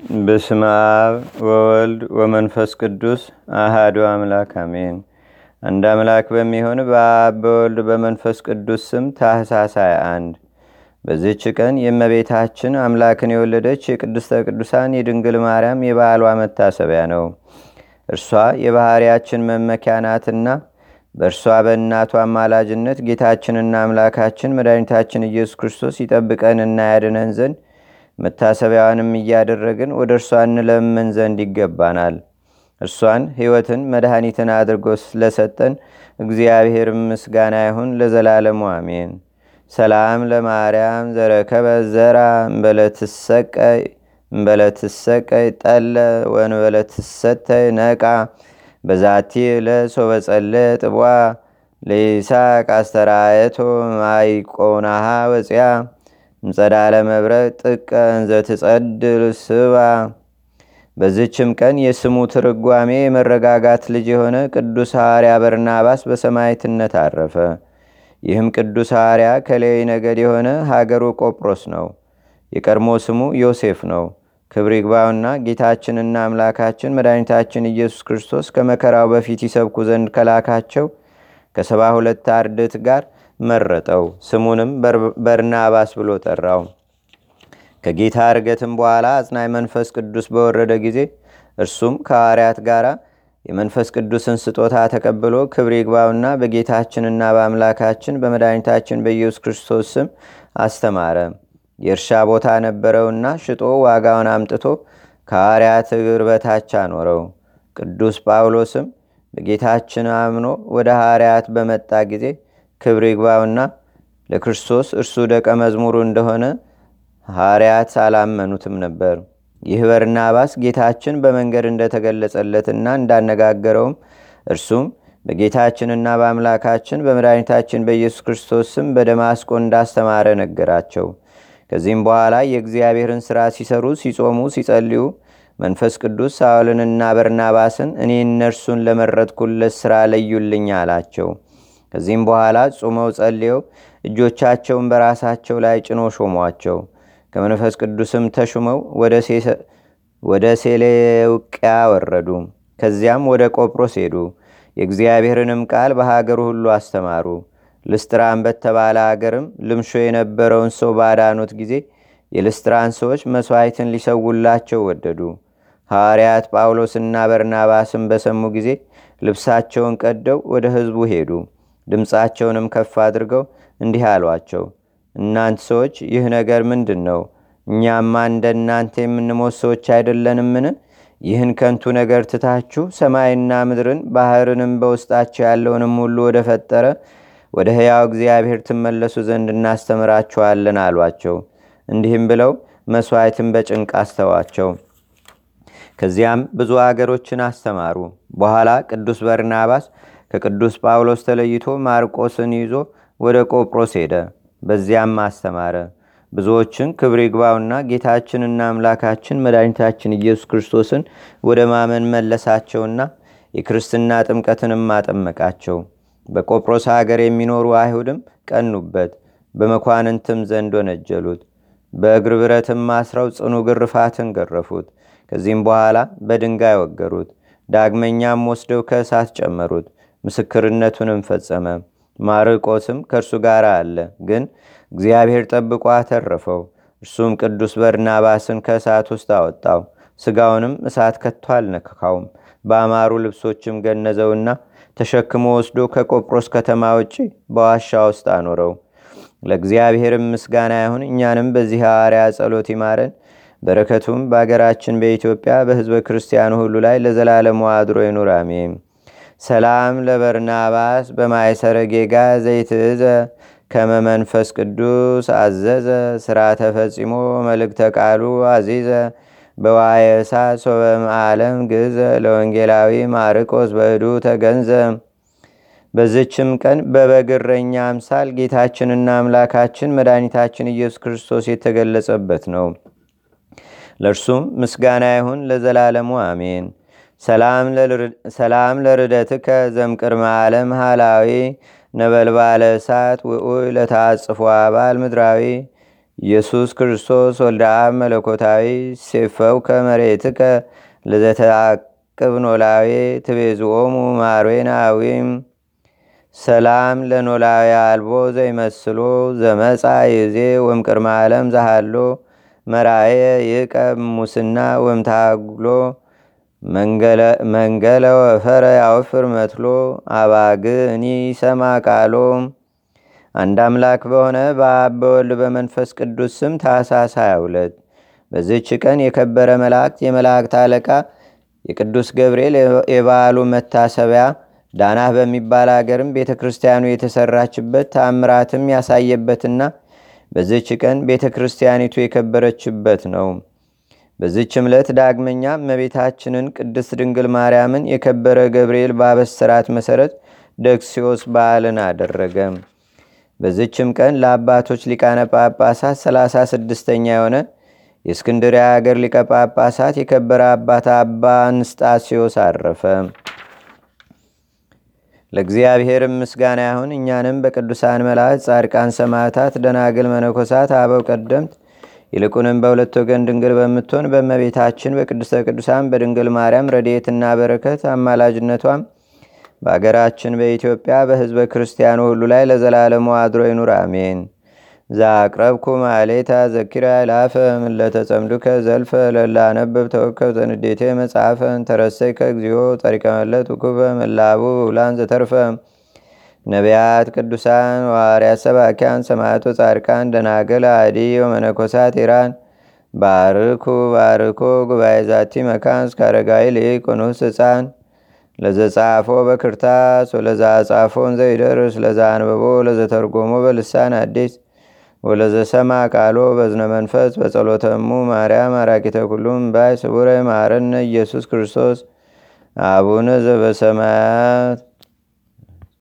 በስመ አብ ወወልድ ወመንፈስ ቅዱስ አሃዱ አምላክ አሜን። አንድ አምላክ በሚሆን በአብ በወልድ በመንፈስ ቅዱስ ስም ታህሳስ 21 በዚህች ቀን የእመቤታችን አምላክን የወለደች የቅድስተ ቅዱሳን የድንግል ማርያም የበዓሏ መታሰቢያ ነው። እርሷ የባሕርያችን መመኪያ ናትና በእርሷ በእናቷ አማላጅነት ጌታችንና አምላካችን መድኃኒታችን ኢየሱስ ክርስቶስ ይጠብቀንና ያድነን ዘንድ መታሰቢያዋንም እያደረግን ወደ እርሷ እንለምን ዘንድ ይገባናል። እርሷን ሕይወትን መድኃኒትን አድርጎ ስለሰጠን እግዚአብሔር ምስጋና ይሁን ለዘላለሙ አሜን። ሰላም ለማርያም ዘረከበ ዘራ እምበለትሰቀይ ጠለ ወንበለትሰተይ ነቃ በዛቲ ለሶበጸለ ጥቧ ለይስሐቅ አስተራየቶ ማይቆናሃ ወፅያ ምጸዳለ መብረቅ ጥቀ እንዘ ስባ። በዝችም ቀን የስሙ ትርጓሜ የመረጋጋት ልጅ የሆነ ቅዱስ ሐዋርያ በርናባስ በሰማይትነት አረፈ። ይህም ቅዱስ ሐዋርያ ከሌዊ ነገድ የሆነ ሀገሩ ቆጵሮስ ነው። የቀድሞ ስሙ ዮሴፍ ነው። ክብር ይግባውና ጌታችንና አምላካችን መድኃኒታችን ኢየሱስ ክርስቶስ ከመከራው በፊት ይሰብኩ ዘንድ ከላካቸው ከሰባ ሁለት አርድት ጋር መረጠው። ስሙንም በርናባስ ብሎ ጠራው። ከጌታ እርገትም በኋላ አጽናይ መንፈስ ቅዱስ በወረደ ጊዜ እርሱም ከሐዋርያት ጋር የመንፈስ ቅዱስን ስጦታ ተቀብሎ ክብር ይግባውና በጌታችንና በአምላካችን በመድኃኒታችን በኢየሱስ ክርስቶስ ስም አስተማረ። የእርሻ ቦታ ነበረውና ሽጦ ዋጋውን አምጥቶ ከሐዋርያት እግር በታች አኖረው። ቅዱስ ጳውሎስም በጌታችን አምኖ ወደ ሐዋርያት በመጣ ጊዜ ክብር ይግባውና ለክርስቶስ እርሱ ደቀ መዝሙሩ እንደሆነ ሐዋርያት አላመኑትም ነበር። ይህ በርናባስ ጌታችን በመንገድ እንደተገለጸለትና እንዳነጋገረውም እርሱም በጌታችንና በአምላካችን በመድኃኒታችን በኢየሱስ ክርስቶስ ስም በደማስቆ እንዳስተማረ ነገራቸው። ከዚህም በኋላ የእግዚአብሔርን ሥራ ሲሰሩ፣ ሲጾሙ፣ ሲጸልዩ መንፈስ ቅዱስ ሳውልንና በርናባስን እኔ እነርሱን ለመረጥኩለት ሥራ ለዩልኝ አላቸው። ከዚህም በኋላ ጾመው ጸልየው እጆቻቸውን በራሳቸው ላይ ጭኖ ሾሟቸው። ከመንፈስ ቅዱስም ተሹመው ወደ ሴሌውቅያ ወረዱ። ከዚያም ወደ ቆጵሮስ ሄዱ። የእግዚአብሔርንም ቃል በሀገሩ ሁሉ አስተማሩ። ልስትራን በተባለ አገርም ልምሾ የነበረውን ሰው ባዳኑት ጊዜ የልስትራን ሰዎች መሥዋዕትን ሊሰውላቸው ወደዱ። ሐዋርያት ጳውሎስና በርናባስም በሰሙ ጊዜ ልብሳቸውን ቀደው ወደ ሕዝቡ ሄዱ። ድምፃቸውንም ከፍ አድርገው እንዲህ አሏቸው፣ እናንት ሰዎች ይህ ነገር ምንድን ነው? እኛማ እንደ እናንተ የምንሞት ሰዎች አይደለንምን? ይህን ከንቱ ነገር ትታችሁ ሰማይና ምድርን ባህርንም በውስጣቸው ያለውንም ሁሉ ወደ ፈጠረ ወደ ሕያው እግዚአብሔር ትመለሱ ዘንድ እናስተምራችኋለን አሏቸው። እንዲህም ብለው መሥዋዕትን በጭንቅ አስተዋቸው። ከዚያም ብዙ አገሮችን አስተማሩ። በኋላ ቅዱስ በርናባስ ከቅዱስ ጳውሎስ ተለይቶ ማርቆስን ይዞ ወደ ቆጵሮስ ሄደ። በዚያም አስተማረ። ብዙዎችን ክብር ይግባውና ጌታችንና አምላካችን መድኃኒታችን ኢየሱስ ክርስቶስን ወደ ማመን መለሳቸውና የክርስትና ጥምቀትንም አጠመቃቸው። በቆጵሮስ ሀገር የሚኖሩ አይሁድም ቀኑበት፣ በመኳንንትም ዘንድ ወነጀሉት። በእግር ብረትም አስረው ጽኑ ግርፋትን ገረፉት። ከዚህም በኋላ በድንጋይ ወገሩት። ዳግመኛም ወስደው ከእሳት ጨመሩት። ምስክርነቱንም ፈጸመ። ማርቆስም ከእርሱ ጋር አለ፣ ግን እግዚአብሔር ጠብቆ አተረፈው። እርሱም ቅዱስ በርናባስን ከእሳት ውስጥ አወጣው። ስጋውንም እሳት ከቶ አልነካካውም። በአማሩ ልብሶችም ገነዘውና ተሸክሞ ወስዶ ከቆጵሮስ ከተማ ውጭ በዋሻ ውስጥ አኖረው። ለእግዚአብሔርም ምስጋና ይሁን። እኛንም በዚህ ሐዋርያ ጸሎት ይማረን። በረከቱም በአገራችን በኢትዮጵያ በሕዝበ ክርስቲያኑ ሁሉ ላይ ለዘላለሙ አድሮ ይኑር፣ አሜን። ሰላም ለበርናባስ በማይሰረ ጌጋ ዘይትእዘ ከመመንፈስ ቅዱስ አዘዘ ስራ ተፈጺሞ መልእክተ ቃሉ አዚዘ በዋየ እሳት ሶበም ዓለም ግዘ ለወንጌላዊ ማርቆስ በእዱ ተገንዘ። በዝችም ቀን በበግረኛ አምሳል ጌታችንና አምላካችን መድኃኒታችን ኢየሱስ ክርስቶስ የተገለጸበት ነው። ለእርሱም ምስጋና ይሁን ለዘላለሙ አሜን። ሰላም ለርደትከ ዘምቅድመ ዓለም ሃላዊ ነበልባለ እሳት ውኡይ ለታጽፎ አባል ምድራዊ። ኢየሱስ ክርስቶስ ወልደ መለኮታዊ ሴፈው ከመሬትከ ለዘተአቅብ ኖላዊ ትቤዝኦሙ ማርዌናዊም ሰላም ለኖላዊ አልቦ ዘይመስሎ ዘመፃ ይዜ ወምቅድመ ዓለም zaሃሎ መራየ ይቀብ ሙስና ወምታግሎ መንገለ ወፈረ ያወፍር መትሎ አባግ እኒ ሰማ ቃሎ አንድ አምላክ በሆነ በአብ በወልድ በመንፈስ ቅዱስ ስም ታሳስ 22 በዝች ቀን የከበረ መላእክት የመላእክት አለቃ የቅዱስ ገብርኤል የበዓሉ መታሰቢያ ዳናህ በሚባል አገርም ቤተ ክርስቲያኑ የተሰራችበት ታምራትም ያሳየበትና በዝች ቀን ቤተ ክርስቲያኒቱ የከበረችበት ነው። በዝች ዕለት ዳግመኛ እመቤታችንን ቅድስት ድንግል ማርያምን የከበረ ገብርኤል ባበሰራት መሰረት ደክሲዮስ በዓልን አደረገ። በዝችም ቀን ለአባቶች ሊቃነ ጳጳሳት 36ኛ የሆነ የእስክንድሪያ ሀገር ሊቀ ጳጳሳት የከበረ አባት አባ አንስጣሲዮስ አረፈ። ለእግዚአብሔር ምስጋና ይሁን። እኛንም በቅዱሳን መላእክት፣ ጻድቃን፣ ሰማዕታት፣ ደናግል፣ መነኮሳት፣ አበው ቀደምት ይልቁንም በሁለት ወገን ድንግል በምትሆን በመቤታችን በቅድስተ ቅዱሳን በድንግል ማርያም ረድኤትና በረከት አማላጅነቷም በአገራችን በኢትዮጵያ በህዝበ ክርስቲያኑ ሁሉ ላይ ለዘላለሙ አድሮ ይኑር፣ አሜን። ዛቅረብኩ ማሌታ ዘኪራ ላፈ ምለተጸምዱከ ዘልፈ ለላነብብ ተወከብ ዘንዴቴ መጽሐፈን ተረሰይ ከእግዚኦ ጠሪቀመለት ውኩበ መላቡ ውላን ዘተርፈ ነቢያት፣ ቅዱሳን፣ ዋርያት፣ ሰባኪያን፣ ሰማዕቶ፣ ጻድቃን፣ ደናገል፣ አዲ ወመነኮሳት ኢራን ባርኩ ባርኮ ጉባኤ ዛቲ መካን እስከ አረጋዊ ልቅ ንኡስ ህፃን ለዘጻፎ በክርታስ ወለዛ ዘይደርስ ለዛ ለዘተርጎሞ በልሳን አዲስ ወለዘሰማ ቃሎ በዝነ መንፈስ በጸሎተሙ ማርያም አራቂተ ኩሉም ባይ ስቡረ ማረነ ኢየሱስ ክርስቶስ አቡነ ዘበሰማያት